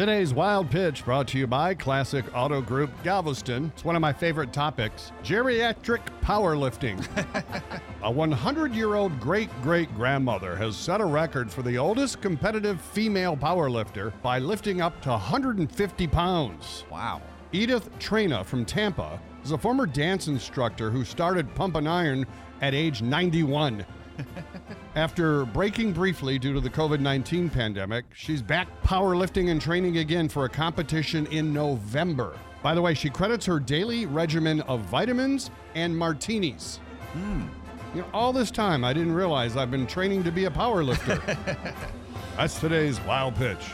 Today's Wild Pitch brought to you by Classic Auto Group Galveston. It's one of my favorite topics geriatric powerlifting. a 100 year old great great grandmother has set a record for the oldest competitive female powerlifter by lifting up to 150 pounds. Wow. Edith Traina from Tampa is a former dance instructor who started pumping iron at age 91. After breaking briefly due to the COVID 19 pandemic, she's back powerlifting and training again for a competition in November. By the way, she credits her daily regimen of vitamins and martinis. Hmm. You know, all this time I didn't realize I've been training to be a powerlifter. That's today's wild pitch.